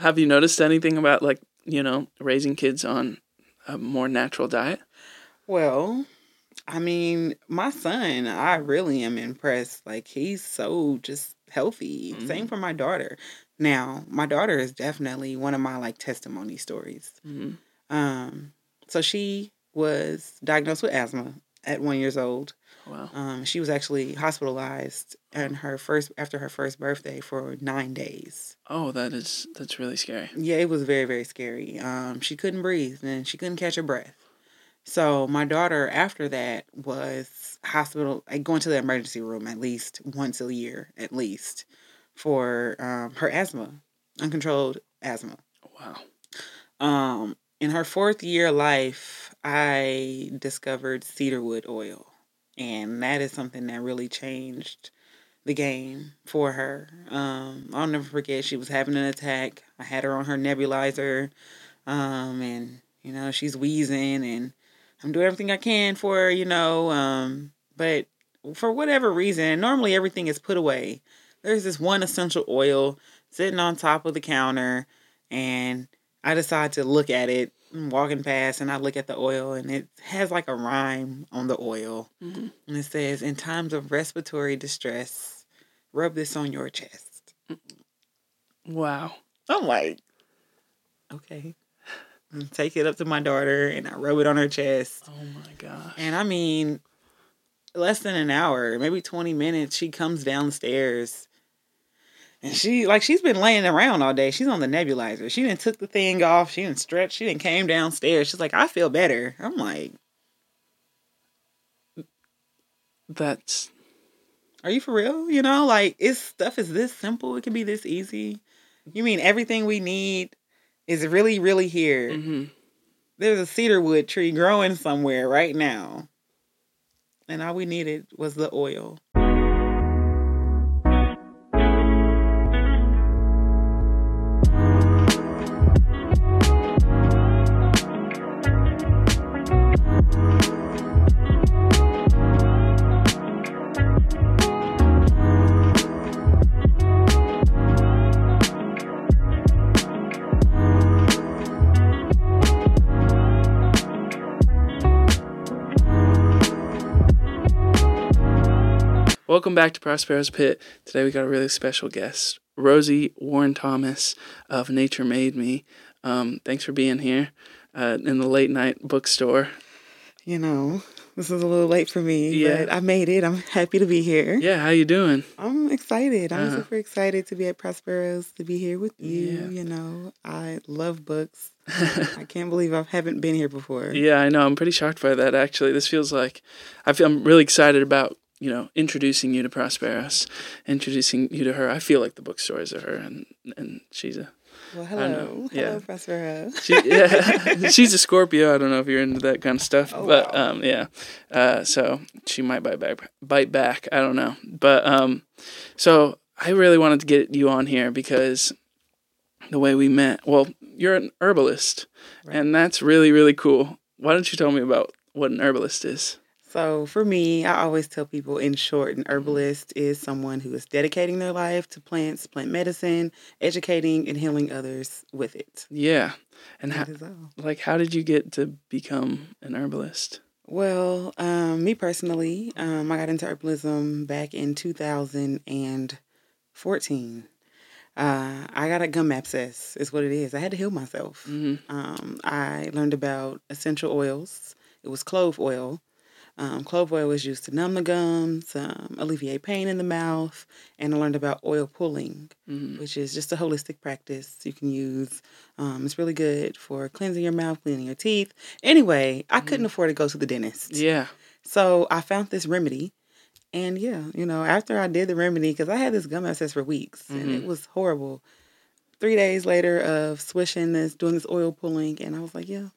Have you noticed anything about like you know raising kids on a more natural diet? Well, I mean, my son, I really am impressed. Like he's so just healthy. Mhm. Same for my daughter. Now, my daughter is definitely one of my like testimony stories. hmm Um, so she was diagnosed with asthma at one years old. Wow. Um, she was actually hospitalized and her first after her first birthday for nine days. Oh, that is that's really scary. Yeah, it was very very scary. Um, she couldn't breathe and she couldn't catch her breath. So my daughter after that was hospital like going to the emergency room at least once a year at least for um, her asthma, uncontrolled asthma. Wow. Um, in her fourth year of life, I discovered cedarwood oil, and that is something that really changed the game for her. Um, I'll never forget she was having an attack. I had her on her nebulizer, um, and you know she's wheezing, and I'm doing everything I can for her, you know. Um, but for whatever reason, normally everything is put away. There's this one essential oil sitting on top of the counter, and I decide to look at it. I'm walking past, and I look at the oil, and it has like a rhyme on the oil. hmm And it says, In times of respiratory distress, rub this on your chest. Wow. I'm like, okay. And take it up to my daughter, and I rub it on her chest. Oh my gosh. And I mean, less than an hour, maybe 20 minutes, she comes downstairs. And she like she's been laying around all day. She's on the nebulizer. She didn't took the thing off. She didn't stretch. She didn't came downstairs. She's like, I feel better. I'm like, That's Are you for real? You know, like it's stuff is this simple. It can be this easy. You mean everything we need is really, really here. hmm There's a cedarwood tree growing somewhere right now. And all we needed was the oil. Back to Prospero's Pit. Today we got a really special guest, Rosie Warren Thomas of Nature Made Me. Um, thanks for being here uh, in the late night bookstore. You know, this is a little late for me, Yeah. but I made it. I'm happy to be here. Yeah, how you doing? I'm excited. I'm Uh-huh. super excited to be at Prospero's, to be here with you. Yeah. You know, I love books. I can't believe I haven't been here before. Yeah, I know. I'm pretty shocked by that. Actually, this feels like I feel I'm really excited about you know introducing you to Prospero's, introducing you to her. I feel like the bookstore is of her, and and she's a Well, hello. know, yeah. Hello, Prospero. she, yeah, she's a Scorpio. I don't know if you're into that kind of stuff, Oh, but wow. um, yeah. Uh, so she might bite back. Bite back. I don't know, but um, so I really wanted to get you on here because the way we met. Well, you're an herbalist, Right. and that's really really cool. Why don't you tell me about what an herbalist is? So for me, I always tell people in short, an herbalist is someone who is dedicating their life to plants, plant medicine, educating and healing others with it. Yeah, and how, That all. like how did you get to become an herbalist? Well, um, me personally, um, I got into herbalism back in 2014. Uh, I got a gum abscess, is what it is. I had to heal myself. hmm Um, I learned about essential oils. It was clove oil. Um, clove oil was used to numb the gums, um, alleviate pain in the mouth, and I learned about oil pulling, hmm which is just a holistic practice you can use. Um, it's really good for cleansing your mouth, cleaning your teeth. Anyway, I couldn't afford to go to the dentist. Yeah. So I found this remedy. And yeah, you know, after I did the remedy, because I had this gum abscess for weeks and it was horrible. Three days later of swishing this, doing this oil pulling, and I was like, yeah,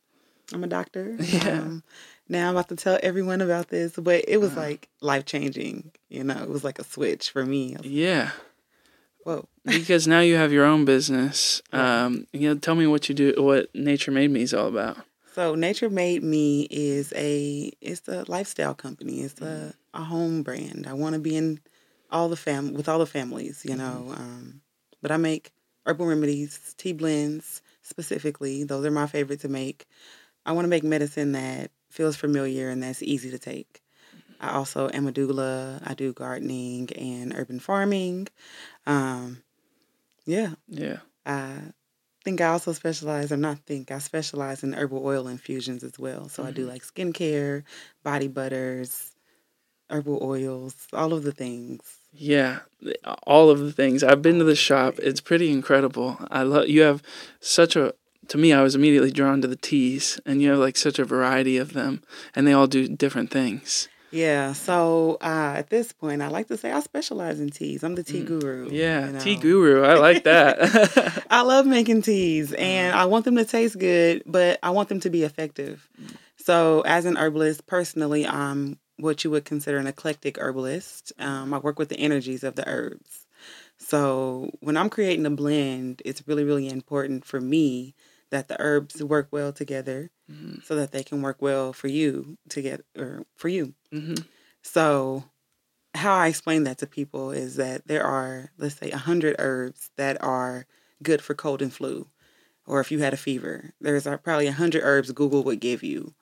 I'm a doctor. Yeah. Um, now I'm about to tell everyone about this, but it was Uh-huh. like life changing. You know, it was like a switch for me. I was like, Yeah. Whoa. because now you have your own business. Um, you know, tell me what you do, what Nature Made Me is all about. So Nature Made Me is a it's a lifestyle company. It's a, a home brand. I want to be in all the fam with all the families, you know. Um, but I make herbal remedies, tea blends specifically. Those are my favorite to make. I want to make medicine that feels familiar and that's easy to take. I also am a doula. I do gardening and urban farming. Um, yeah. Yeah. I think I also specialize, or not think, I specialize in herbal oil infusions as well. So I do like skincare, body butters, herbal oils, all of the things. Yeah, all of the things. I've been to the shop. It's pretty incredible. I love you have such a to me I was immediately drawn to the teas and you have like such a variety of them and they all do different things. Yeah, so uh, at this point, I like to say I specialize in teas. I'm the tea guru. Yeah, you tea guru. I like that. I love making teas and I want them to taste good, but I want them to be effective. So, as an herbalist, personally, I'm what you would consider an eclectic herbalist. Um, I work with the energies of the herbs. So, when I'm creating a blend, it's really, really important for me that the herbs work well together Mhm. so that they can work well for you to get or for you. Mhm. So, how I explain that to people is that there are, let's say, 100 herbs that are good for cold and flu, or if you had a fever. There's probably 100 herbs Google would give you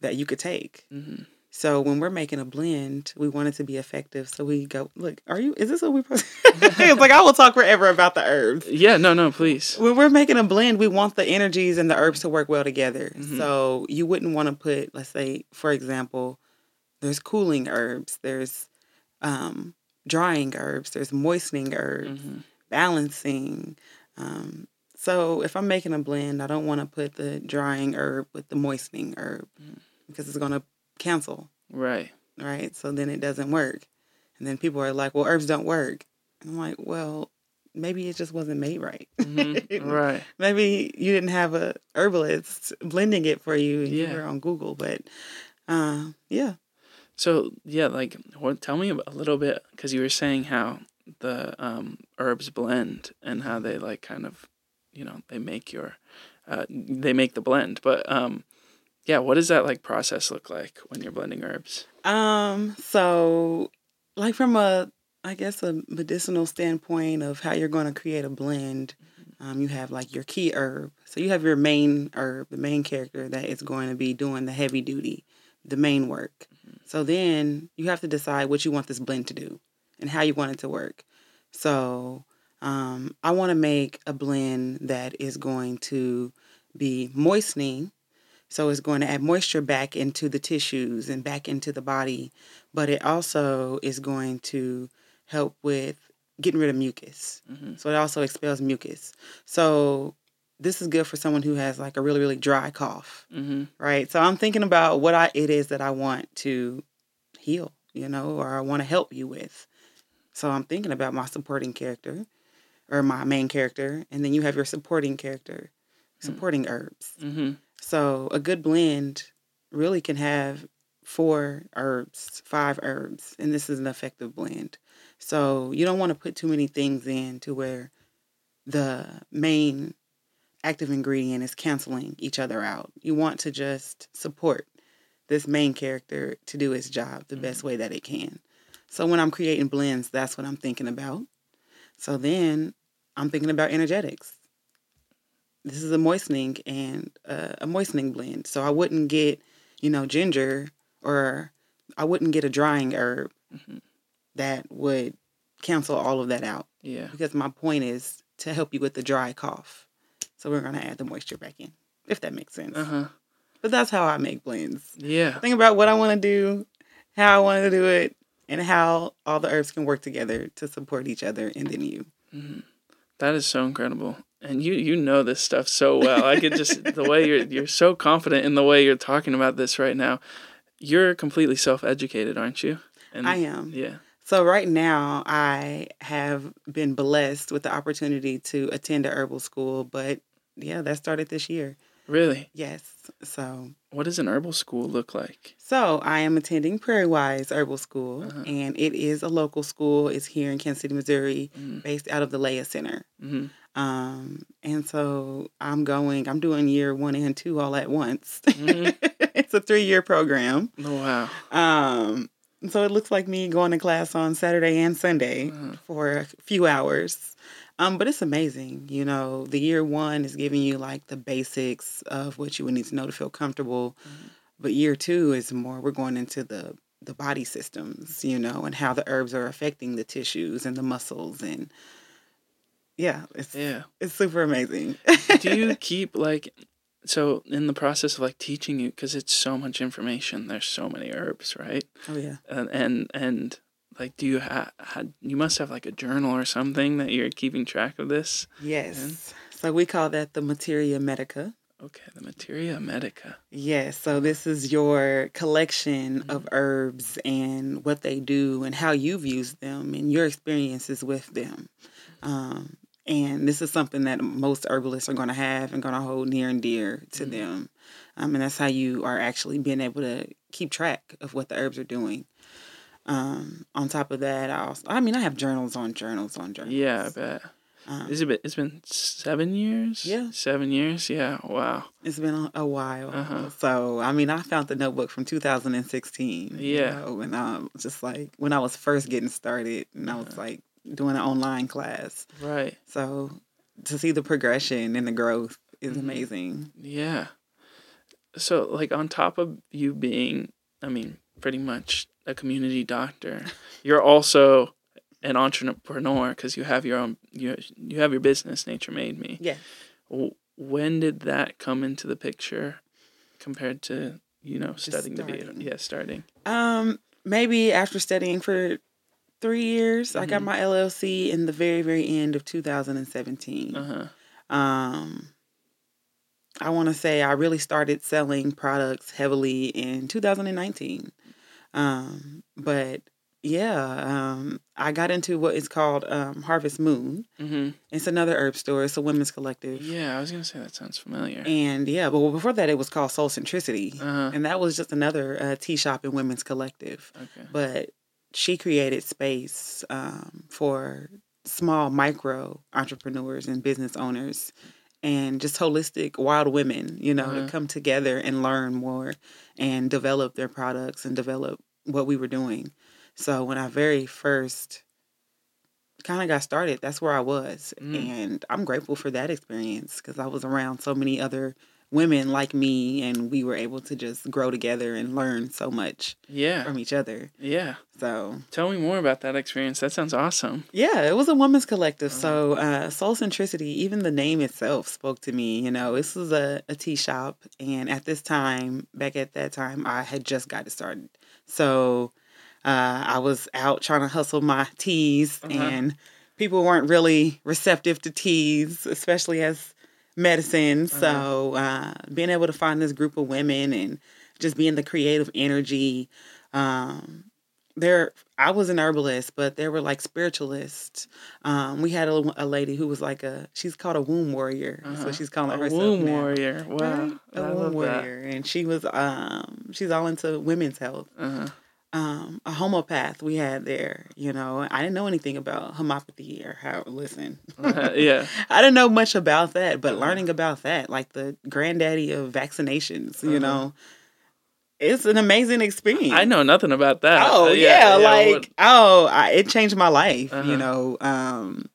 that you could take. Mhm. So, when we're making a blend, we want it to be effective. So, we go, look, are you, is this what we, probably it's like I will talk forever about the herbs Yeah, no, no, please. when we're making a blend, we want the energies and the herbs to work well together. Mhm. So you wouldn't want to put, let's say, for example, there's cooling herbs, there's um, drying herbs, there's moistening herbs, Mhm. balancing. Um, so if I'm making a blend, I don't want to put the drying herb with the moistening herb Mm. because it's going to cancel, Right. right? So then it doesn't work. And then people are like, well, herbs don't work. And I'm like, well, maybe it just wasn't made right. Mhm. Right. maybe you didn't have a herbalist blending it for you and Yeah. you were on Google, but uh, yeah. So yeah, like what? Tell me a little bit because you were saying how the um, herbs blend and how they like kind of, you know, they make your, uh, they make the blend. But um, yeah, what does that like process look like when you're blending herbs? Um, so like from a I guess a medicinal standpoint of how you're going to create a blend, um, you have like your key herb. So you have your main herb, the main character that is going to be doing the heavy duty, the main work. So then you have to decide what you want this blend to do and how you want it to work. So um, I want to make a blend that is going to be moistening. So it's going to add moisture back into the tissues and back into the body, but it also is going to help with getting rid of mucus. Mhm. So it also expels mucus. So this is good for someone who has like a really really dry cough, Mm-hmm. right? So I'm thinking about what I it is that I want to heal, you know, or I want to help you with. So I'm thinking about my supporting character or my main character, and then you have your supporting character, supporting herbs. Mm-hmm. So a good blend really can have four herbs, five herbs, and this is an effective blend. So you don't want to put too many things in to where the main active ingredient is canceling each other out. You want to just support this main character to do its job the best way that it can. So when I'm creating blends, that's what I'm thinking about. So then I'm thinking about energetics this is a moistening and uh, a moistening blend. So I wouldn't get, you know, ginger or I wouldn't get a drying herb Mhm. that would cancel all of that out Yeah. because my point is to help you with the dry cough. So we're going to add the moisture back in, if that makes sense. Uh huh. But that's how I make blends. Yeah. Think about what I want to do, how I want to do it, and how all the herbs can work together to support each other and then you. Mhm. That is so incredible. And you you know this stuff so well. I could just the way you're you're so confident in the way you're talking about this right now. You're completely self-educated, aren't you? And I am. Yeah. So right now I have been blessed with the opportunity to attend a herbal school, but yeah, that started this year. Really? Yes. So What does an herbal school look like? so I am attending Prairie Wise Herbal School Uh-huh. and it is a local school. It's here in Kansas City, Missouri, Mhm. based out of the Leah Center. Mhm. Um, and so I'm going, I'm doing year one and two all at once. Mhm. it's a three year program. Oh wow. Um, so it looks like me going to class on Saturday and Sunday Uh-huh. for a few hours. Um, but it's amazing. You know, the year one is giving you like the basics of what you would need to know to feel comfortable. Mhm. But year two is more we're going into the the body systems, you know, and how the herbs are affecting the tissues and the muscles and yeah, it's Yeah. it's super amazing. Do you keep like so in the process of like teaching you because it's so much information. There's so many herbs, right? oh yeah. And and, and like, do you have? Ha- you must have like a journal or something that you're keeping track of this. Yes. So we call that the materia medica. Okay, the materia medica. Yes, so this is your collection of herbs and what they do and how you've used them and your experiences with them. Um, and this is something that most herbalists are going to have and going to hold near and dear to Mhm. them. Um, and that's how you are actually being able to keep track of what the herbs are doing. Um, on top of that, I also, I mean, I have journals on journals on journals. Yeah, I bet. Um, Is it? been- It's been seven years. Yeah. seven years. Yeah. Wow. It's been a, while. Uh-huh. So, I mean, I found the notebook from 2016. you Yeah. know, and um, just like when I was first getting started and I was Uh-huh. like doing an online class. Right. So, to see the progression and the growth is Mhm. amazing. Yeah. So, like, on top of you being, I mean, pretty much a community doctor, you're also an entrepreneur because you have your own, you you have your business, Nature Made Me. Yeah. When did that come into the picture, compared to you know studying to be starting. yeah starting? Um, maybe after studying for three years, I got Mhm. my LLC in the very, very end of 2017. Uh huh. Um, I want to say I really started selling products heavily in 2019. Um, but yeah, um, I got into what is called um, Harvest Moon. Mm-hmm. It's another herb store. It's a women's collective. Yeah, I was gonna say that sounds familiar. And yeah, but before that, it was called Soul Centricity. Uh-huh. And that was just another uh, tea shop and women's collective. Okay. But she created space um, for small micro entrepreneurs and business owners and just holistic wild women, you know, Uh-huh. to come together and learn more and develop their products and develop what we were doing. So when I very first kind of got started, that's where I was. Mm. And I'm grateful for that experience because I was around so many other women like me and we were able to just grow together and learn so much Yeah. from each other. Yeah. So Tell me more about that experience. That sounds awesome. yeah, it was a women's collective. Uh-huh. So uh, Soul Centricity, even the name itself spoke to me. You know, this was a, a tea shop, and at this time, back at that time, I had just got it started. So uh, I was out trying to hustle my teas, Uh-huh. and people weren't really receptive to teas, especially as medicine. So uh, being able to find this group of women and just being the creative energy. Um, there, I was an herbalist, but there were like spiritualists. Um, we had a, a lady who was like a, she's called a womb warrior. Uh-huh. what she's calling A herself. womb now. warrior. Wow. Right? I A love womb that. warrior. And she was, um, she's all into women's health Uh-huh. um, a homeopath we had there. You know, I didn't know anything about homeopathy or how. Listen, Uh, yeah. I didn't know much about that, but Uh-huh. learning about that, like the granddaddy of vaccinations, you Uh-huh. know, it's an amazing experience. I know nothing about that. Oh Uh, yeah, like what- oh, I, it changed my life. Uh-huh. You know, um,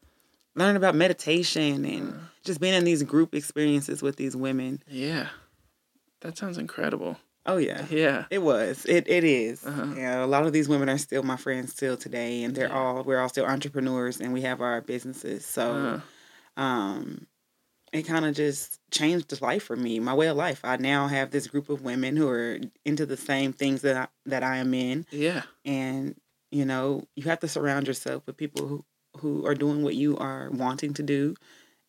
learning about meditation and Uh-huh. just being in these group experiences with these women. yeah. That sounds incredible. Oh yeah. Yeah. It was. It it is. Uh-huh. Yeah, a lot of these women are still my friends still today, and they're Yeah. all we're all still entrepreneurs, and we have our businesses. So, Uh, um, it kind of just changed life for me, my way of life. I now have this group of women who are into the same things that I, that I am in, yeah. and you know, you have to surround yourself with people who who are doing what you are wanting to do,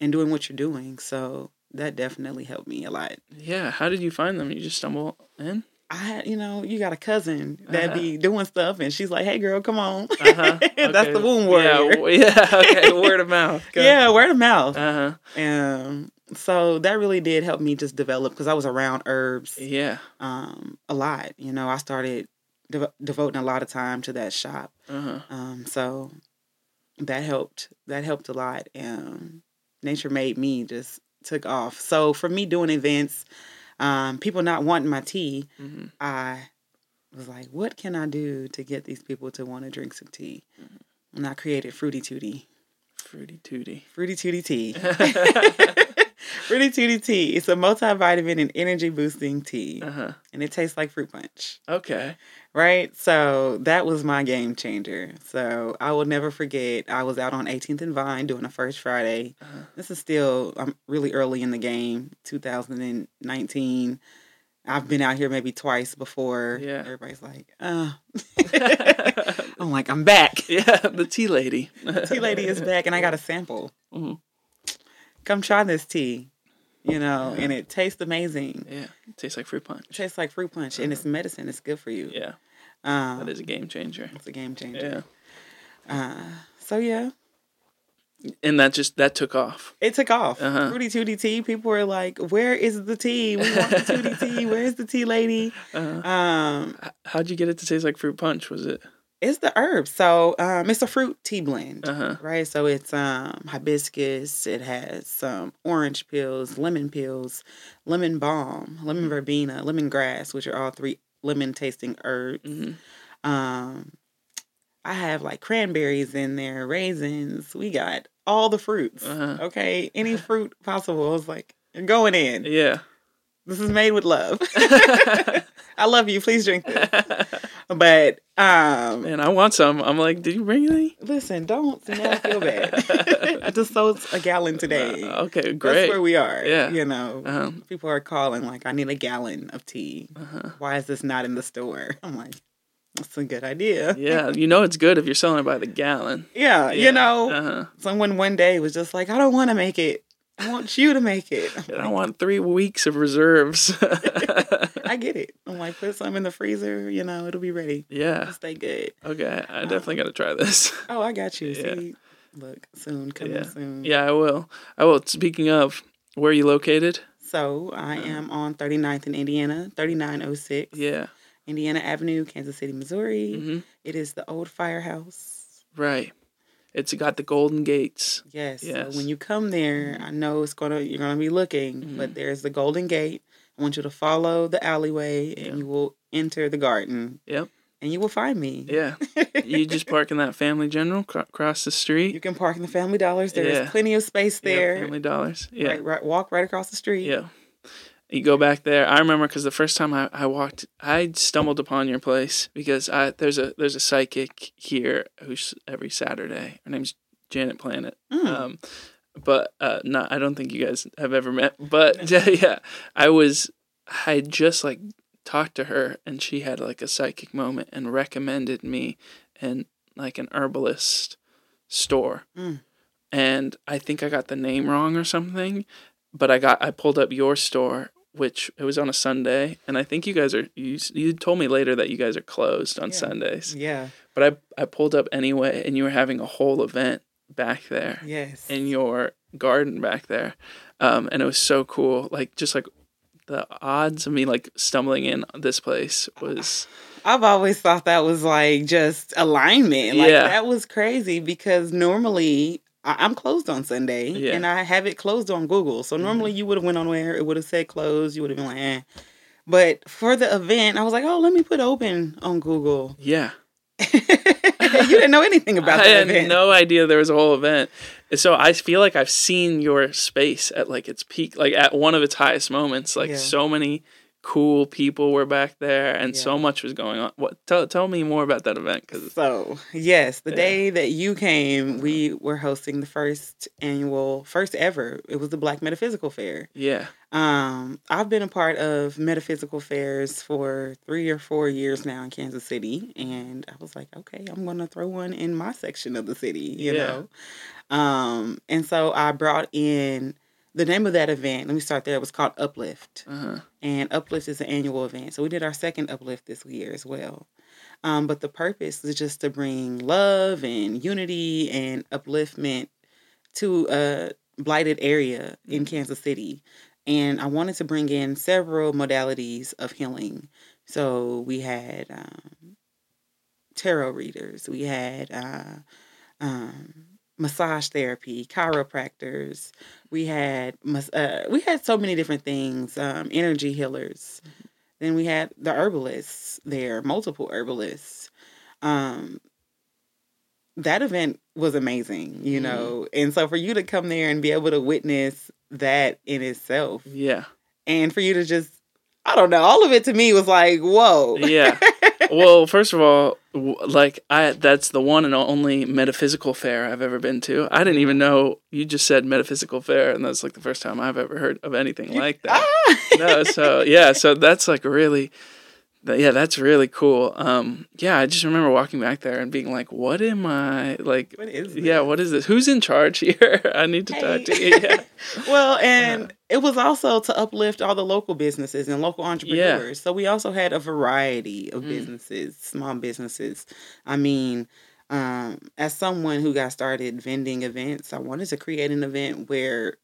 and doing what you're doing. So that definitely helped me a lot. Yeah. How did you find them? You just stumble in? I you know, you got a cousin that Uh-huh. be doing stuff, and she's like, "Hey, girl, come on." Uh-huh. That's the womb Yeah. warrior. Yeah. Okay. Word of mouth. Go. Yeah, word of mouth. Uh huh. Um, so that really did help me just develop because I was around herbs Yeah. um a lot. You know, I started dev- devoting a lot of time to that shop. Uh huh. Um, so that helped. That helped a lot. Um, nature made me just took off. So for me doing events, um, people not wanting my tea, hmm I was like, what can I do to get these people to want to drink some tea? And I created Fruity Tooty. Fruity Tooty. Fruity Tooty Tea. Fruity Tooty Tea. It's a multivitamin and energy boosting tea, Uh huh. and it tastes like fruit punch. Okay. Right? So that was my game changer. So I will never forget. I was out on 18th and Vine doing a first Friday. Uh-huh. This is still I'm really early in the game, 2019. I've been out here maybe twice before. Yeah. Everybody's like, uh. I'm like, I'm back. yeah, the tea lady. the Tea lady is back, and I got a sample. Mhm. Come try this tea. You know, and it tastes amazing. Yeah, tastes like fruit punch. It tastes like fruit punch, and it's medicine. It's good for you. Yeah, Um, that is a game changer. It's a game changer. Yeah, Uh, so yeah, and that just that took off. it took off. Uh-huh. Fruity Tooty Tea. People were like, "Where is the tea? We want the Tooty Tea. Where's the tea lady?" Uh, Um, how'd you get it to taste like fruit punch? Was it? It's the herb. So um, it's a fruit tea blend. Uh huh. Right, so it's um hibiscus. It has some orange peels, lemon peels, lemon balm, lemon verbena, lemongrass, which are all three lemon tasting herbs. hmm Um, I have like cranberries in there, raisins. We got all the fruits. Uh-huh. Okay, any fruit possible. I was like, you're going in. Yeah. This is made with love. I love you. Please drink this. But um, Man, I want some. I'm like, did you bring any? listen, don't now feel bad. I just sold a gallon today. Uh, okay, great. That's where we are. Yeah. You know, Um, people are calling like, I need a gallon of tea. uh-huh. Why is this not in the store? I'm like, that's a good idea. Yeah, you know it's good if you're selling it by the gallon. Yeah, Yeah. you know, Uh-huh. someone one day was just like, I don't want to make it. I want you to make it. I want three weeks of reserves. I get it. I'm like, put some in the freezer, you know, it'll be ready. yeah. Stay good. Okay, I definitely got to try this. Oh, I got you. Yeah. See, look, soon, coming Yeah. soon. Yeah, I will. I will. Speaking of, where are you located? So I am on 39th in Indiana, 3906 Yeah. Indiana Avenue, Kansas City, Missouri. hmm It is the old firehouse. Right. It's got the golden gates. Yes. Yes. So when you come there, I know it's gonna you're gonna be looking, Mhm. but there's the Golden Gate. I want you to follow the alleyway, and Yeah. you will enter the garden. Yep. And you will find me. Yeah. you just park in that Family General cr- across the street. You can park in the Family Dollars. There is Yeah. plenty of space there. Family Dollars. Yeah. Right, right, walk right across the street. Yeah. You go back there. I remember because the first time I, I walked, I stumbled upon your place because I there's a there's a psychic here who's every Saturday. Her name's Janet Planet. Mm. Um, but uh, not I don't think you guys have ever met. But yeah, I was I just like talked to her and she had like a psychic moment and recommended me and like an herbalist store. Mm. And I think I got the name wrong or something, but I got I pulled up your store which it was on a Sunday and I think you guys are you you told me later that you guys are closed on Yeah. Sundays. Yeah. But I I pulled up anyway and you were having a whole event back there Yes. in your garden back there. Um, and it was so cool. Like just like the odds of me like stumbling in this place was I've always thought that was like just alignment. Like Yeah. that was crazy because normally I'm closed on Sunday Yeah. and I have it closed on Google. So normally you would have went on where it would have said closed. You would have been like, eh. But for the event, I was like, oh, let me put open on Google. yeah. you didn't know anything about I the had event. no idea there was a whole event. And so I feel like I've seen your space at like its peak, like at one of its highest moments. Like Yeah. so many cool people were back there, and so much was going on. What? Tell tell me more about that event, because So, yes, the Yeah. day that you came, we were hosting the first annual, first ever. It was the Black Metaphysical Fair. yeah, Um, I've been a part of metaphysical fairs for three or four years now in Kansas City, and I was like, okay, I'm gonna throw one in my section of the city, you Yeah. know. Um, and so I brought in the name of that event. Let me start there. It was called Uplift, uh huh, and Uplift is an annual event. So we did our second Uplift this year as well. Um, but the purpose is just to bring love and unity and upliftment to a blighted area in Kansas City. And I wanted to bring in several modalities of healing. So we had um, tarot readers, we had uh, um, massage therapy, chiropractors, we had uh, we had so many different things, um, energy healers. Then we had the herbalists there, multiple herbalists. Um, that event was amazing, you Mhm. know. And so for you to come there and be able to witness that in itself Yeah. and for you to just I don't know, all of it to me was like, whoa. Yeah. Well, first of all, like I that's the one and only metaphysical fair I've ever been to. I didn't even know you just said metaphysical fair and that's like the first time I've ever heard of anything like that. No, so yeah, so that's like really th- yeah, that's really cool. Um yeah, I just remember walking back there and being like, "What am I like What is Yeah, what is this? Who's in charge here? I need to talk to you." Yeah. well, and it was also to uplift all the local businesses and local entrepreneurs. So we also had a variety of Mm. businesses, small businesses. I mean, um, as someone who got started vending events, I wanted to create an event where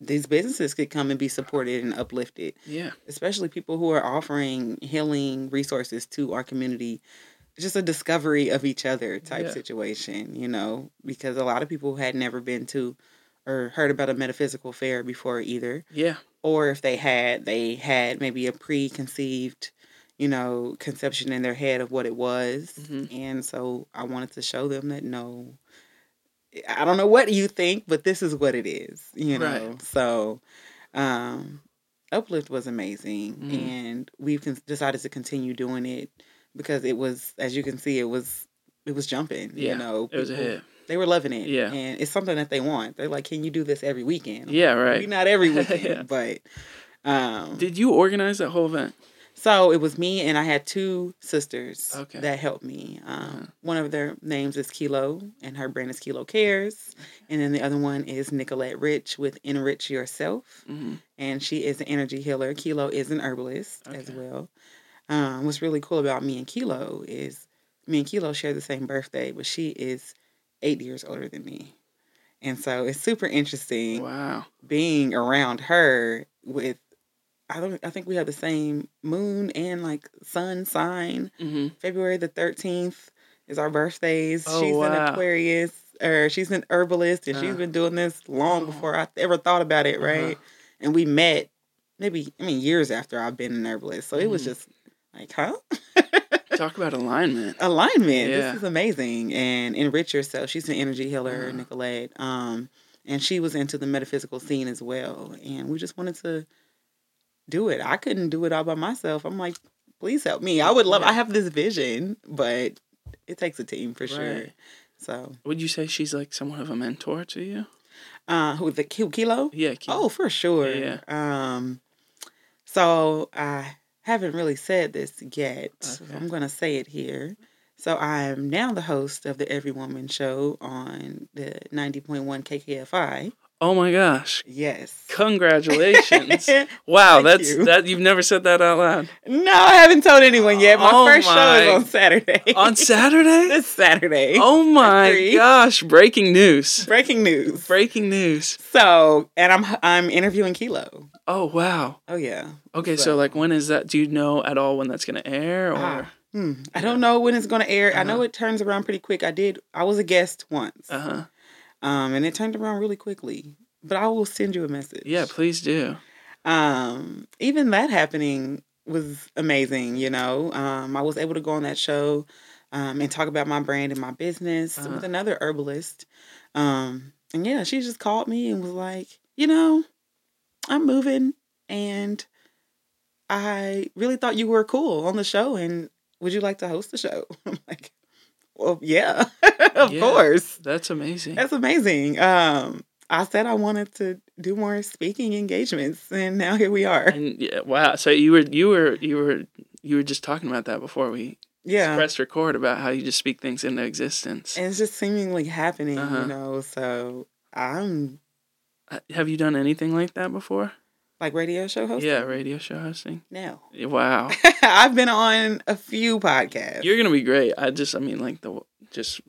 these businesses could come and be supported and uplifted, Yeah. especially people who are offering healing resources to our community. Just a discovery of each other type Yeah. situation, you know, because a lot of people had never been to or heard about a metaphysical fair before either. Yeah. Or if they had, they had maybe a preconceived, you know, conception in their head of what it was. Mhm. And so I wanted to show them that no, I don't know what you think, but this is what it is, you know. Right. So um Uplift was amazing Mhm. and we've con- decided to continue doing it because it was as you can see it was it was jumping, Yeah, you know. It was a hit. they were loving it. Yeah. And it's something that they want. They're like, Can you do this every weekend? I'm Yeah, right. Maybe not every weekend, Yeah. but um Did you organize that whole event? So it was me and I had two sisters Okay. that helped me. Um, Uh-huh. One of their names is Kilo, and her brand is Kilo Cares. And then the other one is Nicolette Rich with Enrich Yourself. hmm And she is an energy healer. Kilo is an herbalist as well. Um, what's really cool about me and Kilo is me and Kilo share the same birthday, but she is eight years older than me. And so it's super interesting Wow. being around her with I don't I think we have the same moon and like sun sign. hmm February the 13th is our birthdays. Oh, she's wow. an Aquarius or she's an herbalist and she's been doing this long Oh. before I ever thought about it, Uh-huh. right? And we met maybe I mean years after I've been an herbalist. So it was Mhm. just like, huh? Talk about alignment. alignment. Yeah. This is amazing. And enrich yourself. She's an energy healer, Uh-huh. Nicolette. Um, and she was into the metaphysical scene as well. And we just wanted to do it. I couldn't do it all by myself. I'm like, please help me. I would love. I have this vision, but it takes a team for sure. Right. So, Would you say she's like somewhat of a mentor to you? uh, who the Ki- kilo? Yeah. Keith. Oh, for sure. Yeah, Um, so I haven't really said this yet. Okay. I'm going to say it here. So I am now the host of the Every Woman Show on the 90.1 KKFI. Oh my gosh. Yes. Congratulations. Wow, that's you. that you've never said that out loud. No, I haven't told anyone yet. My Oh first show is on Saturday. On Saturday? this Saturday. Oh my gosh, breaking news. Breaking news. Breaking news. So, and I'm I'm interviewing Kilo. Oh wow. Oh yeah. Okay, so, So- like when is that? Do you know at all when that's going to air or Ah, Hmm. I don't know when it's going to air. I know Uh-huh. it turns around pretty quick. I did. I was a guest once. Uh-huh. Um, and it turned around really quickly. But I will send you a message. Yeah, please do. Um, even that happening was amazing. You know, um, I was able to go on that show um, and talk about my brand and my business Uh-huh. with another herbalist. Um, and yeah, she just called me and was like, you know, I'm moving, and I really thought you were cool on the show, and would you like to host the show? I'm like, well, yeah, of Yeah. course. That's amazing. That's amazing. Um, I said I wanted to do more speaking engagements, and now here we are. And yeah, wow. So you were you were you were you were just talking about that before we Yeah, press record about how you just speak things into existence. and it's just seemingly happening, Uh-huh. you know. So I'm Uh, Have you done anything like that before? Like radio show hosting. Yeah, radio show hosting. No, Wow. I've been on a few podcasts. You're gonna be great. I just, I mean, like the just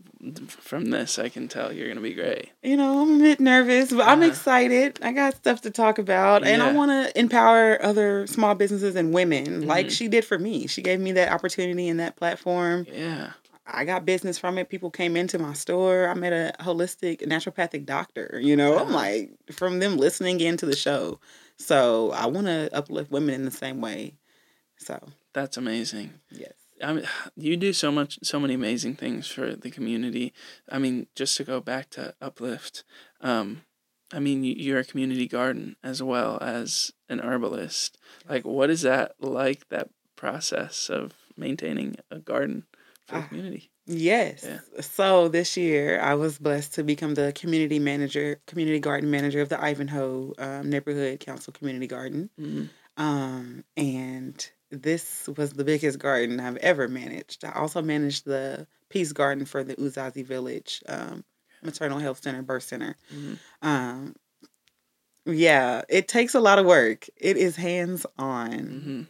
from this, I can tell you're gonna be great. you know, I'm a bit nervous, but I'm Uh-huh. excited. I got stuff to talk about, and I want to empower other small businesses and women, like Mhm. she did for me. She gave me that opportunity and that platform. Yeah. I got business from it. People came into my store. I met a holistic naturopathic doctor. You know, I'm like from them listening into the show. So I want to uplift women in the same way. So That's amazing. yes, I mean, you do so much, so many amazing things for the community. I mean, just to go back to Uplift, um, I mean, you're a community garden as well as an herbalist. Like, what is that like? That process of maintaining a garden for the Ah. community. Yes. Yeah. So this year, I was blessed to become the community manager, community garden manager of the Ivanhoe um, Neighborhood Council Community Garden. Mhm. Um, and this was the biggest garden I've ever managed. I also managed the Peace Garden for the Uzazi Village um, Maternal Health Center, Birth Center. Mhm. Um, yeah, it takes a lot of work. It is hands on,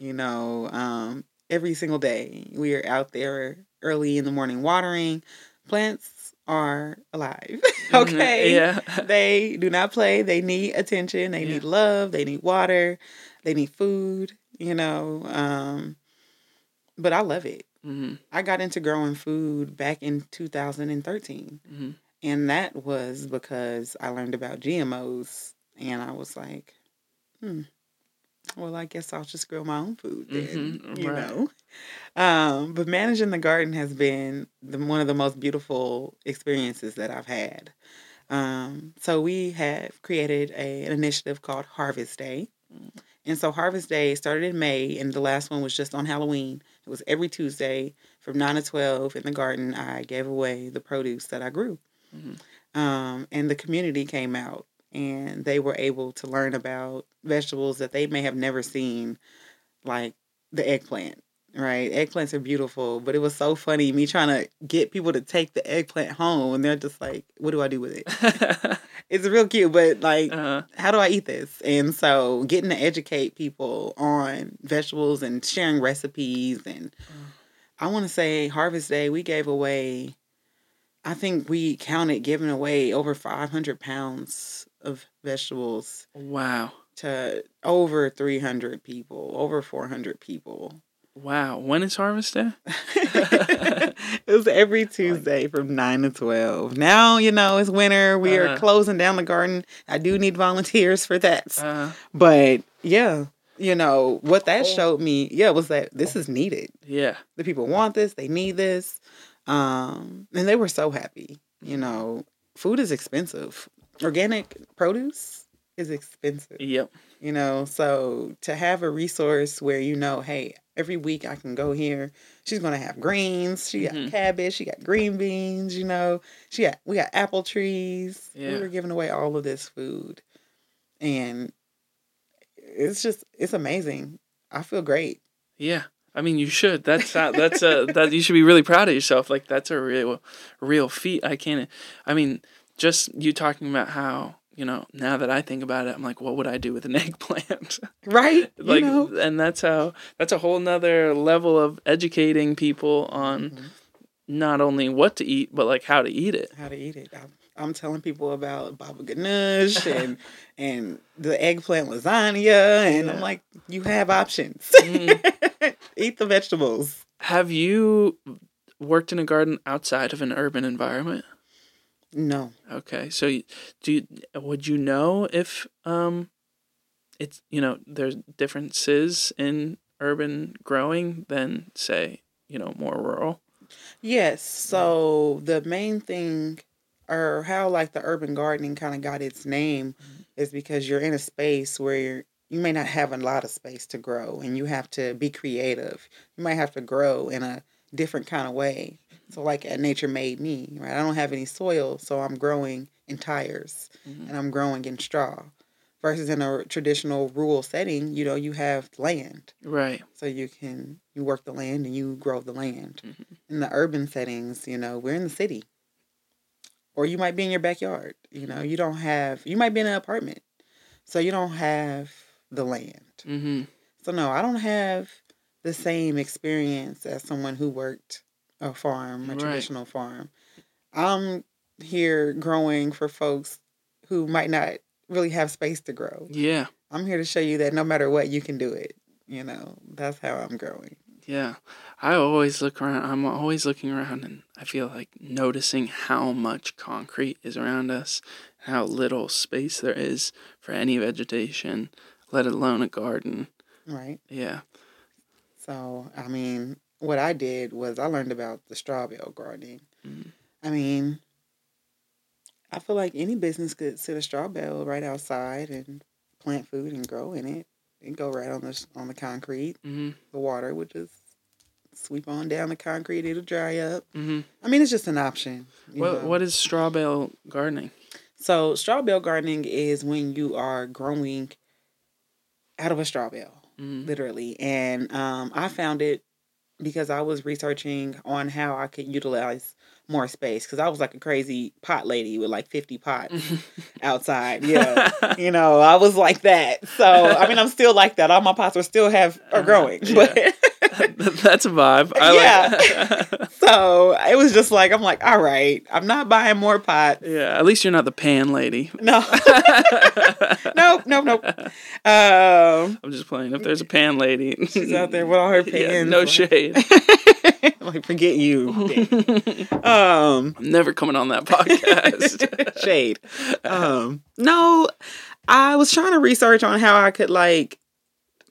Mhm. you know, um, every single day. We are out there early in the morning watering. Plants are alive, okay? Yeah. They do not play. They need attention. They Yeah. need love. They need water. They need food, you know. Um, but I love it. hmm I got into growing food back in 2013. hmm And that was because I learned about GMOs and I was like, hmm, well, I guess I'll just grow my own food then, Mhm, you right. know? Um, but managing the garden has been the, one of the most beautiful experiences that I've had. Um, so we have created a, an initiative called Harvest Day. And so Harvest Day started in May, and the last one was just on Halloween. It was every Tuesday from 9 to 12 in the garden. I gave away the produce that I grew. Mhm. Um, and the community came out and they were able to learn about vegetables that they may have never seen, like the eggplant. Right, eggplants are beautiful, but it was so funny me trying to get people to take the eggplant home, and they're just like, "What do I do with it?" It's real cute, but like, uh, how do I eat this? And so getting to educate people on vegetables and sharing recipes and I want to say Harvest Day we gave away I think we counted giving away over 500 pounds of vegetables wow. to over 300 people, over 400 people. Wow. When is Harvest Day? it was every Tuesday from 9 to 12. Now, you know, it's winter. We are Uh-huh. closing down the garden. I do need volunteers for that. Uh, But yeah, you know, what that Oh. showed me, yeah, was that this is needed. yeah. The people want this, they need this. Um, and they were so happy. You know, food is expensive. Organic produce is expensive. Yep. You know, so to have a resource where you know, hey, every week I can go here. She's gonna have greens. She got Mhm. cabbage. She got green beans. You know, she got we got apple trees. Yeah. We were giving away all of this food, and it's just it's amazing. I feel great. Yeah. I mean, you should. That's not, that's a that you should be really proud of yourself. Like that's a real real feat. I can't. I mean, just you talking about how you know now that I think about it, I'm like, what would I do with an eggplant? Right? You like, know? and that's how that's a whole nother level of educating people on Mhm. not only what to eat but like how to eat it. how to eat it. I'm, I'm telling people about baba ganoush and and the eggplant lasagna, and I'm like, you have options. Mhm. Eat the vegetables. Have you worked in a garden outside of an urban environment? No, Okay, so do you, would you know if um, it's you know there's differences in urban growing than say you know more rural? yes. So the main thing, or how like the urban gardening kind of got its name, is because you're in a space where you're, you may not have a lot of space to grow, and you have to be creative. You might have to grow in a different kind of way. So like at Nature Made Me, right? I don't have any soil, so I'm growing in tires Mhm. and I'm growing in straw. Versus in a traditional rural setting, you know, you have land. Right. So you can you work the land and you grow the land. Mhm. In the urban settings, you know, we're in the city. Or you might be in your backyard. You know, you don't have you might be in an apartment. So you don't have the land. Mm-hmm. So no, I don't have the same experience as someone who worked a farm, a Right. traditional farm. I'm here growing for folks who might not really have space to grow. Yeah. I'm here to show you that no matter what, you can do it. You know, that's how I'm growing. Yeah. I always look around. I'm always looking around, and I feel like noticing how much concrete is around us, how little space there is for any vegetation, let alone a garden. Right. Yeah. So, I mean, what I did was I learned about the straw bale gardening. Mhm. I mean, I feel like any business could sit a straw bale right outside and plant food and grow in it and go right on the on the concrete. Mm-hmm. The water would just sweep on down the concrete. It'll dry up. Mm-hmm. I mean, it's just an option. What know. What is straw bale gardening? So straw bale gardening is when you are growing out of a straw bale, Mm-hmm. literally. And um, I found it because I was researching on how I could utilize more space because I was like a crazy pot lady with like 50 pots outside. Yeah. you know, I was like that. So, I mean, I'm still like that. All my pots are still have are Uh-huh, growing. yeah. But That's a vibe. I like so it was just like I'm like, all right, I'm not buying more pot. Yeah, at least you're not the pan lady. No. nope, nope, nope. Um, I'm just playing. If there's a pan lady, she's out there with all her Yeah, pans. no like- shade. like, forget you. um, I'm never coming on that podcast. shade. Um, no, I was trying to research on how I could like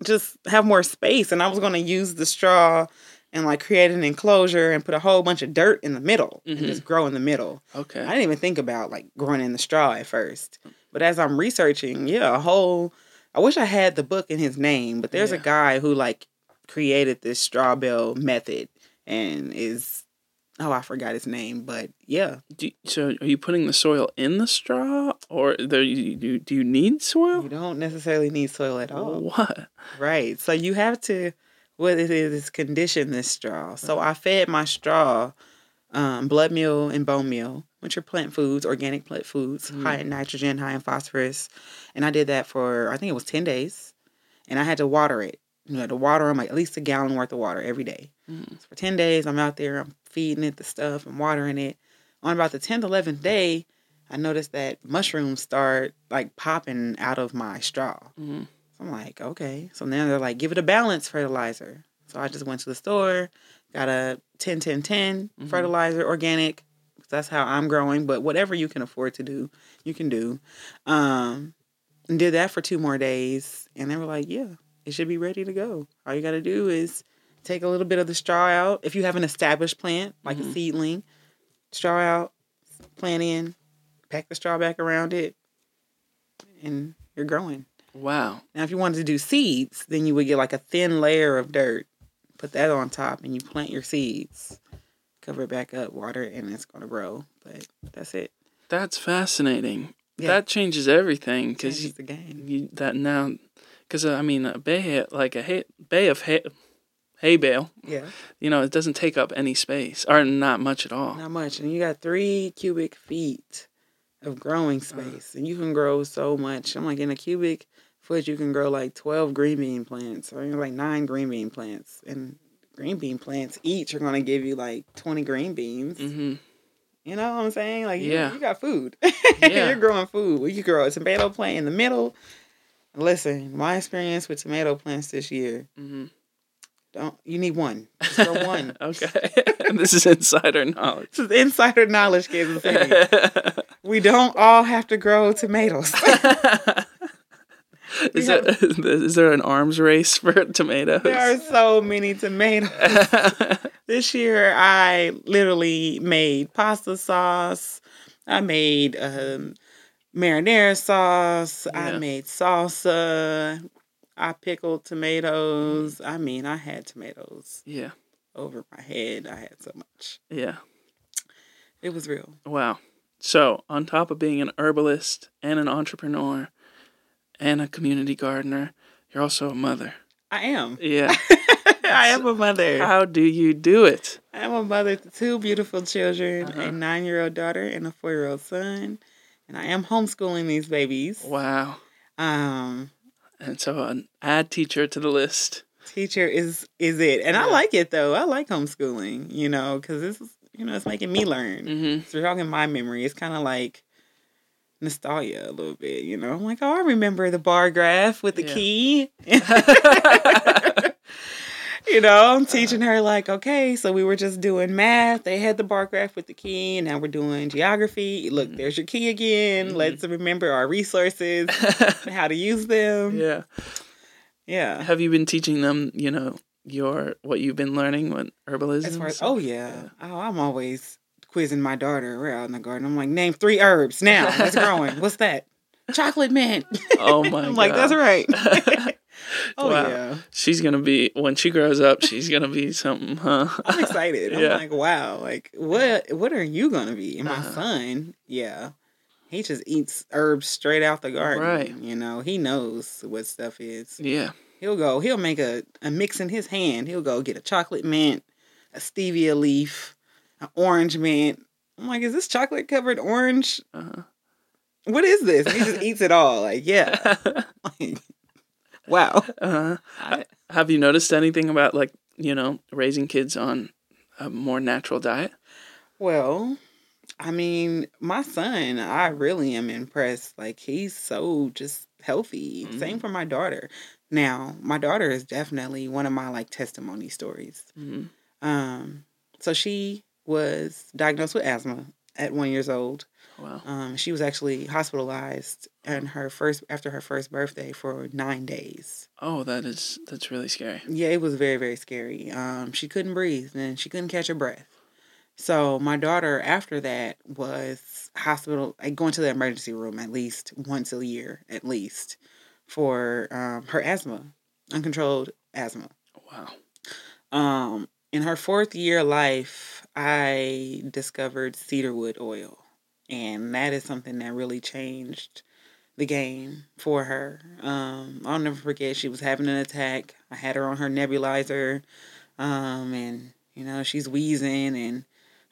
just have more space, and I was going to use the straw and like create an enclosure and put a whole bunch of dirt in the middle Mhm. and just grow in the middle. Okay. I didn't even think about like growing in the straw at first. But as I'm researching, yeah, a whole I wish I had the book in his name, but there's a guy who like created this straw bale method and is oh, I forgot his name, but yeah. Do, so, are you putting the soil in the straw, or there you, do, do you need soil? You don't necessarily need soil at all. What? Right. So you have to what it is is condition this straw. So I fed my straw um, blood meal and bone meal, which are plant foods, organic plant foods, Mm. high in nitrogen, high in phosphorus. And I did that for I think it was ten days. And I had to water it. You know, to water them like at least a gallon worth of water every day. Mm. So for ten days I'm out there, I'm feeding it the stuff, I'm watering it. On about the tenth, eleventh day, I noticed that mushrooms start like popping out of my straw. Mhm. So I'm like, okay. So now they're like, give it a balance fertilizer. So I just went to the store, got a 10 10 10 Mhm. fertilizer, organic. That's how I'm growing. But whatever you can afford to do, you can do. Um, and did that for two more days. And they were like, yeah, it should be ready to go. All you got to do is take a little bit of the straw out. If you have an established plant, like Mhm. a seedling, straw out, plant in, pack the straw back around it, and you're growing. Wow. Now, if you wanted to do seeds, then you would get like a thin layer of dirt, put that on top, and you plant your seeds. Cover it back up, water it, and it's going to grow. But that's it. That's fascinating. Yeah. That changes everything because the game. you, that now, because I mean, a bay like a hay, bay of hay, hay bale, Yeah, you know, it doesn't take up any space or not much at all. not much. And you got three cubic feet of growing space, and you can grow so much. I'm like, in a cubic foot, you can grow like 12 green bean plants, or like nine green bean plants. And green bean plants each are going to give you like 20 green beans. Mm-hmm. You know what I'm saying? Like, you- Yeah. you, got food. Yeah. You're growing food. You grow a tomato plant in the middle. Listen, my experience with tomato plants this year. Mm-hmm. Don't you need one? Just grow one. okay. this is insider knowledge. This is insider knowledge, City. We don't all have to grow tomatoes. is, there, is there an arms race for tomatoes? there are so many tomatoes. This year, I literally made pasta sauce. I made um, marinara sauce. I made salsa. I pickled tomatoes. I mean, I had tomatoes yeah. over my head. I had so much. Yeah. It was real. Wow. So, on top of being an herbalist and an entrepreneur and a community gardener, you're also a mother. I am. Yeah. I am a mother. How do you do it? I am a mother to two beautiful children, Uh-huh. a nine year old daughter and a four year old son. And I am homeschooling these babies. Wow. Um, And so, an add teacher to the list. teacher is is it, and I like it though. I like homeschooling, you know, because this is you know it's making me learn. Mm-hmm. It's jogging my memory. It's kind of like nostalgia a little bit, you know. I'm like, oh, I remember the bar graph with the Yeah. key. you know, I'm teaching her like, okay, so we were just doing math. They had the bar graph with the key, and now we're doing geography. Look, Mhm. there's your key again. Mhm. Let's remember our resources and how to use them. yeah. Yeah. Have you been teaching them, you know, your what you've been learning with herbalism? As as oh yeah. oh I'm always quizzing my daughter. We're out in the garden. I'm like, name three herbs now. That's growing. What's that? Chocolate mint. Oh my god. I'm like, that's right. Oh Wow. yeah. she's gonna be when she grows up. She's gonna be something, huh? I'm excited. I'm Yeah. like, wow, like what what are you gonna be? And my Uh-huh. son, yeah. He just eats herbs straight out the garden. Right. You know, he knows what stuff is. yeah. He'll go, he'll make a, a mix in his hand. He'll go get a chocolate mint, a stevia leaf, an orange mint. I'm like, is this chocolate covered orange? Uh-huh. What is this? And he just eats it all. Like, yeah. Like, wow. uh-huh. I- Have you noticed anything about like you know raising kids on a more natural diet? Well, I mean, my son, I really am impressed. Like he's so just healthy. Mhm. Same for my daughter. Now, my daughter is definitely one of my like testimony stories. hmm Um, so she was diagnosed with asthma at one years old. Wow. Um, she was actually hospitalized and her first after her first birthday for nine days. Oh, that is that's really scary. Yeah, it was very, very scary. Um, she couldn't breathe and she couldn't catch her breath. So my daughter, after that, was hospital, like going to the emergency room at least once a year, at least, for um, her asthma, uncontrolled asthma. Wow. Um, in her fourth year life, I discovered cedarwood oil, and that is something that really changed the game for her. Um, I'll never forget she was having an attack. I had her on her nebulizer, um, and you know she's wheezing, and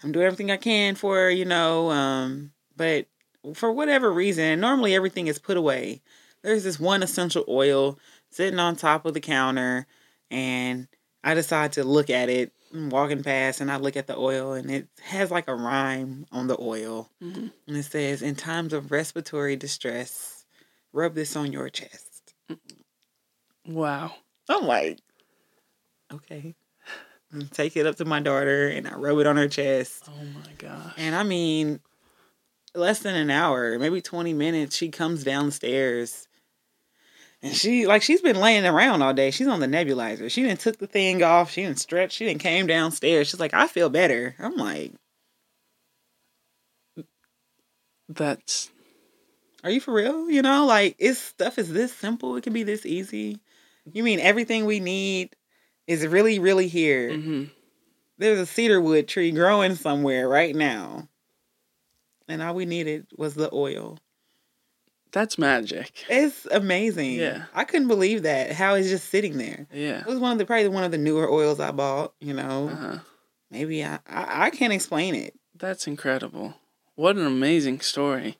I'm doing everything I can for her, you know. Um, but for whatever reason, normally everything is put away. There's this one essential oil sitting on top of the counter, and I decide to look at it. I'm walking past, and I look at the oil, and it has like a rhyme on the oil. hmm And it says, In times of respiratory distress, rub this on your chest. Wow. I'm like, okay. And take it up to my daughter and I rub it on her chest. Oh my gosh. And I mean, less than an hour, maybe 20 minutes, she comes downstairs. And she like she's been laying around all day. She's on the nebulizer. She didn't took the thing off. She didn't stretch. She didn't came downstairs. She's like, I feel better. I'm like, That's Are you for real? You know, like it's stuff is this simple. It can be this easy. You mean everything we need is really, really here. hmm There's a cedarwood tree growing somewhere right now. And all we needed was the oil. That's magic. It's amazing. Yeah. I couldn't believe that. How it's just sitting there. Yeah. It was one of the probably one of the newer oils I bought, you know. Uh-huh. Maybe I, I I can't explain it. That's incredible. What an amazing story.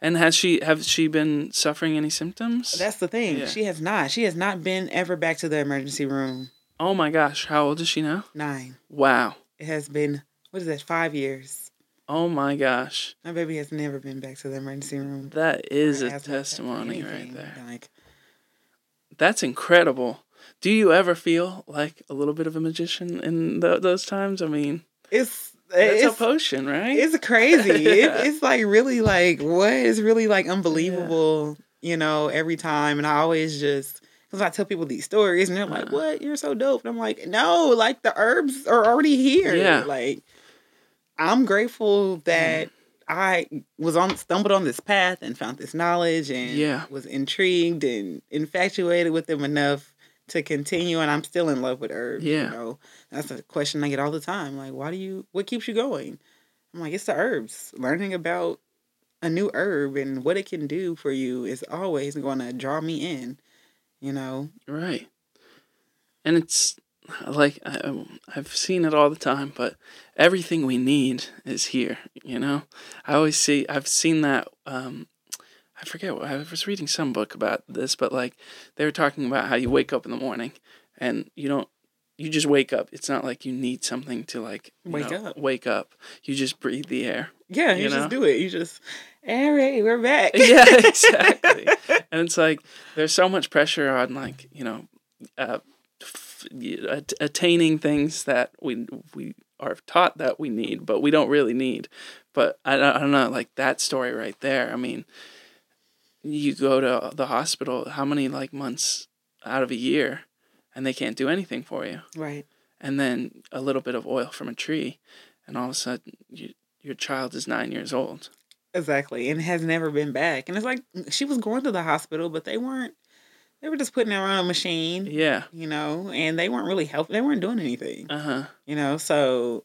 And has she have she been suffering any symptoms? That's the thing. Yeah. She has not. She has not been ever back to the emergency room. oh my gosh, how old is she now? Nine. Wow. It has been what is that? Five years. Oh my gosh. My baby has never been back to the emergency room. That is a asthma attack or testimony right there. Like That's incredible. Do you ever feel like a little bit of a magician in tho- those times? I mean, it's that's it's a potion, right? it's crazy. Yeah. it, it's like really like what is really like unbelievable. You know, every time, and I always just because I tell people these stories, and they're like, Uh-huh. "What? You're so dope." And I'm like, "No, like the herbs are already here. Yeah. Like I'm grateful that." Mm. I was on stumbled on this path and found this knowledge and Yeah. was intrigued and infatuated with them enough to continue and I'm still in love with herbs. Yeah. You know, that's a question I get all the time. Like, why do you what keeps you going? I'm like, it's the herbs. Learning about a new herb and what it can do for you is always gonna draw me in. You know? Right. And it's like I, I've seen it all the time, but everything we need is here. You know, I always see. I've seen that. Um, I forget. what- I was reading some book about this, but like they were talking about how you wake up in the morning and you don't. You just wake up. It's not like you need something to like Wake know, up. Wake up. You just breathe the air. Yeah, you, You know? just do it. You just all right, we're back. yeah, exactly. and it's like there's so much pressure on like you know, uh, f- attaining things that we we are taught that we need, but we don't really need. But I, don't- I don't know, like that story right there. I mean, you go to the hospital. How many like months out of a year and they can't do anything for you. Right. And then a little bit of oil from a tree, and all of a sudden you, your child is nine years old. Exactly. And has never been back. And it's like she was going to the hospital, but they weren't they were just putting her on a machine. Yeah. You know, and they weren't really helping they weren't doing anything. Uh huh. You know, so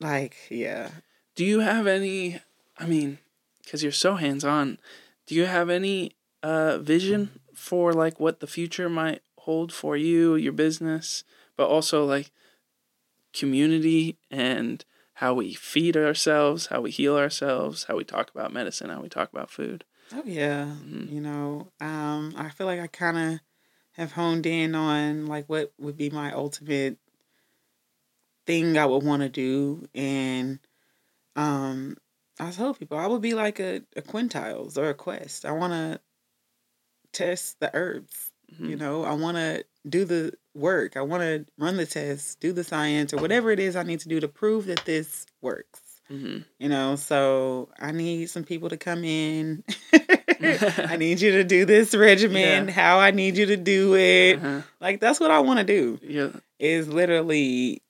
like, yeah. Do you have any? I mean, because you're so hands on, do you have any uh, vision for like what the future might hold for you, your business, but also like community and how we feed ourselves, how we heal ourselves, how we talk about medicine, how we talk about food? Oh yeah. Mhm. You know, um, I feel like I kind of have honed in on like what would be my ultimate thing I would want to do, and um, I told people I would be like a, a quintiles or a quest. I want to test the herbs. You Mhm. know, I want to do the work. I want to run the tests, do the science, or whatever it is I need to do to prove that this works. Mhm. You know, so I need some people to come in. I need you to do this regimen, Yeah. how I need you to do it. Uh-huh. Like that's what I want to do. Yeah. Is literally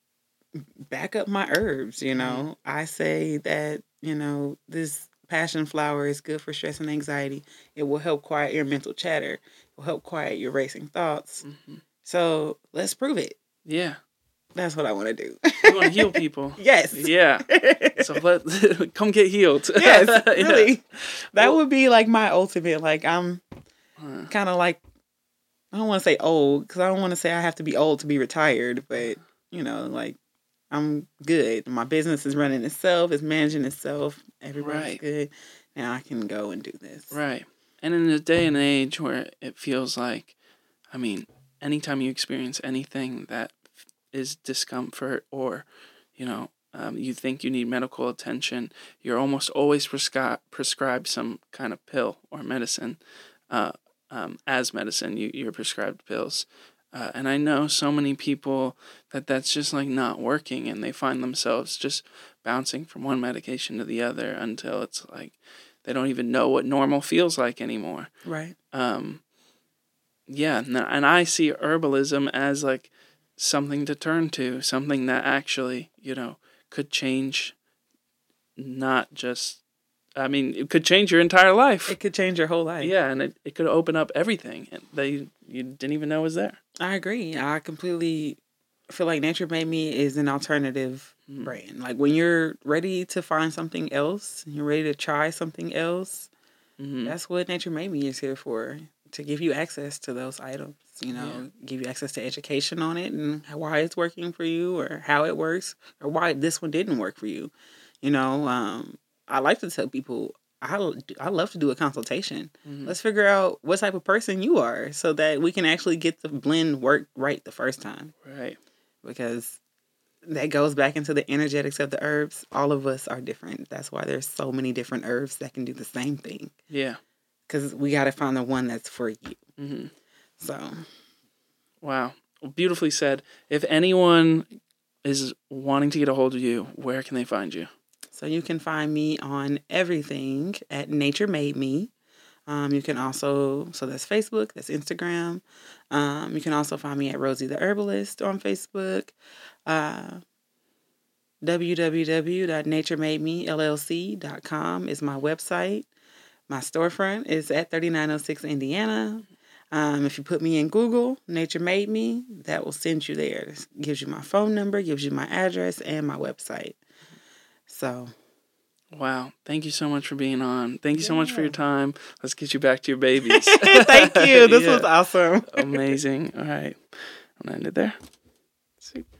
back up my herbs, you Mm-hmm. know. I say that, you know, this passion flower is good for stress and anxiety. It will help quiet your mental chatter. It will help quiet your racing thoughts. Mhm. So, let's prove it. Yeah. That's what I want to do. You want to heal people. yes. Yeah. So let come get healed. yes, Yeah. really. That Well- would be like my ultimate. Like I'm Uh, kind of like I don't want to say old because I don't want to say I have to be old to be retired, but you know, like I'm good. My business is running itself. It's managing itself. Everybody's Right. good. Now I can go and do this. Right. And in a day and age where it feels like, I mean, anytime you experience anything that is discomfort or, you know, um, you think you need medical attention, you're almost always prescri- prescribed some kind of pill or medicine. Uh, um, as medicine, you, you're prescribed pills. Uh, and I know so many people that that's just like not working and they find themselves just bouncing from one medication to the other until it's like they don't even know what normal feels like anymore. Right. Um, yeah, and and I see herbalism as like something to turn to, something that actually, you know, could change not just I mean, it could change your entire life. It could change your whole life. yeah, and it, it could open up everything that you, you didn't even know was there. I agree. I completely feel like Nature Made Me is an alternative Mm. brand. Like when you're ready to find something else, you're ready to try something else. hmm That's what Nature Made Me is here for to give you access to those items. You know, Yeah. give you access to education on it and why it's working for you, or how it works, or why this one didn't work for you. You know, um, I like to tell people. I, I love to do a consultation. Mhm. Let's figure out what type of person you are so that we can actually get the blend work right the first time Right. because that goes back into the energetics of the herbs. All of us are different. That's why there's so many different herbs that can do the same thing Yeah. Because we got to find the one that's for you. hmm So, Wow. Beautifully said. If anyone is wanting to get a hold of you, where can they find you? so you can find me on everything at Nature Made Me. Um, you can also, so that's Facebook, that's Instagram. Um, you can also find me at Rosie the Herbalist on Facebook. Uh, www.naturemademellc.com is my website. My storefront is at 3906 Indiana. Um, if you put me in Google, Nature Made Me, that will send you there. It gives you my phone number, gives you my address, and my website. So, Wow. Thank you so much for being on. Thank you so much for your time. Let's get you back to your babies. thank you. This Yeah. was awesome. Amazing. All right. I'm going to end it there. Sweet.